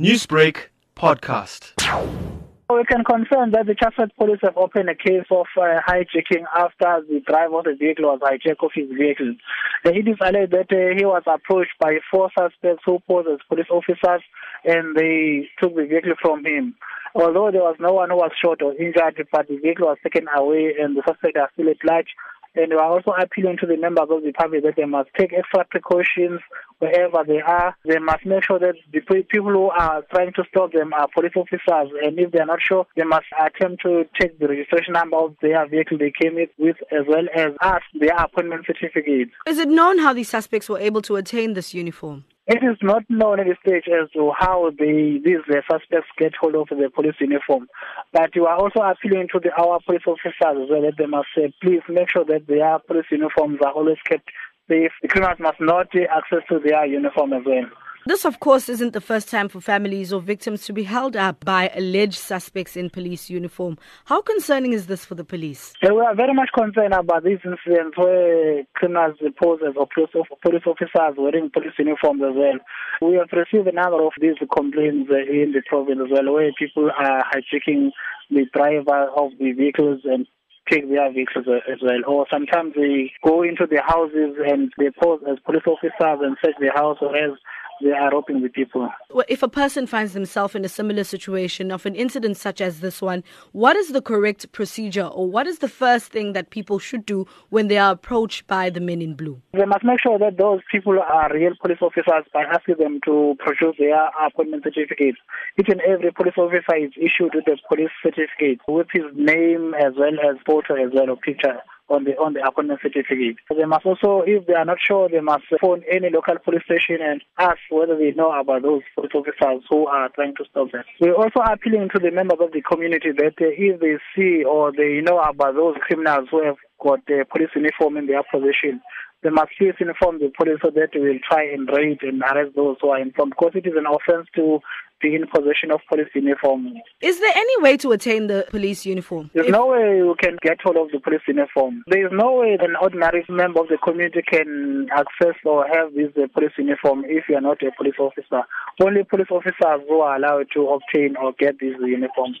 Newsbreak podcast. We can confirm that the Chatsworth police have opened a case of uh, hijacking after the driver of the vehicle was hijacked of his vehicle. Uh, it is alleged that uh, he was approached by four suspects who posed as police officers and they took the vehicle from him. Although there was no one who was shot or injured, but the vehicle was taken away and the suspects are still at large. And we are also appealing to the members of the public that they must take extra precautions wherever they are. They must make sure that the people who are trying to stop them are police officers. And if they are not sure, they must attempt to take the registration number of their vehicle they came with, as well as ask their appointment certificate. Is it known how these suspects were able to attain this uniform? It is not known at this stage as to how the, these uh, suspects get hold of the police uniform. But you are also appealing to the, our police officers as well that they must uh, please make sure that their police uniforms are always kept safe. The criminals must not get access to their uniform as well. This, of course, isn't the first time for families or victims to be held up by alleged suspects in police uniform. How concerning is this for the police? We are very much concerned about these incidents where criminals pose as police officers wearing police uniforms as well. We have received a number of these complaints uh, in the province as well, where people are hijacking the driver of the vehicles and take their vehicles uh, as well. Or sometimes they go into the houses and they pose as police officers and search the house or else they are robbing the people. Well, if a person finds themselves in a similar situation of an incident such as this one, what is the correct procedure or what is the first thing that people should do when they are approached by the men in blue? They must make sure that those people are real police officers by asking them to produce their appointment certificates. Each and every police officer is issued with a police certificate with his name as well as photo as well or picture on the on the appointment certificate. They must also, if they are not sure, they must phone any local police station and ask whether they know about those police officers who are trying to stop them. We're also appealing to the members of the community that if they see or they know about those criminals who have got the police uniform in their possession, they must please inform the police so that we will try and raid and arrest those who are informed because it is an offense to be in possession of police uniform. Is there any way to attain the police uniform? There's if... no way you can get hold of the police uniform. There is no way an ordinary member of the community can access or have this uh, police uniform if you are not a police officer. Only police officers who are allowed to obtain or get these uniforms.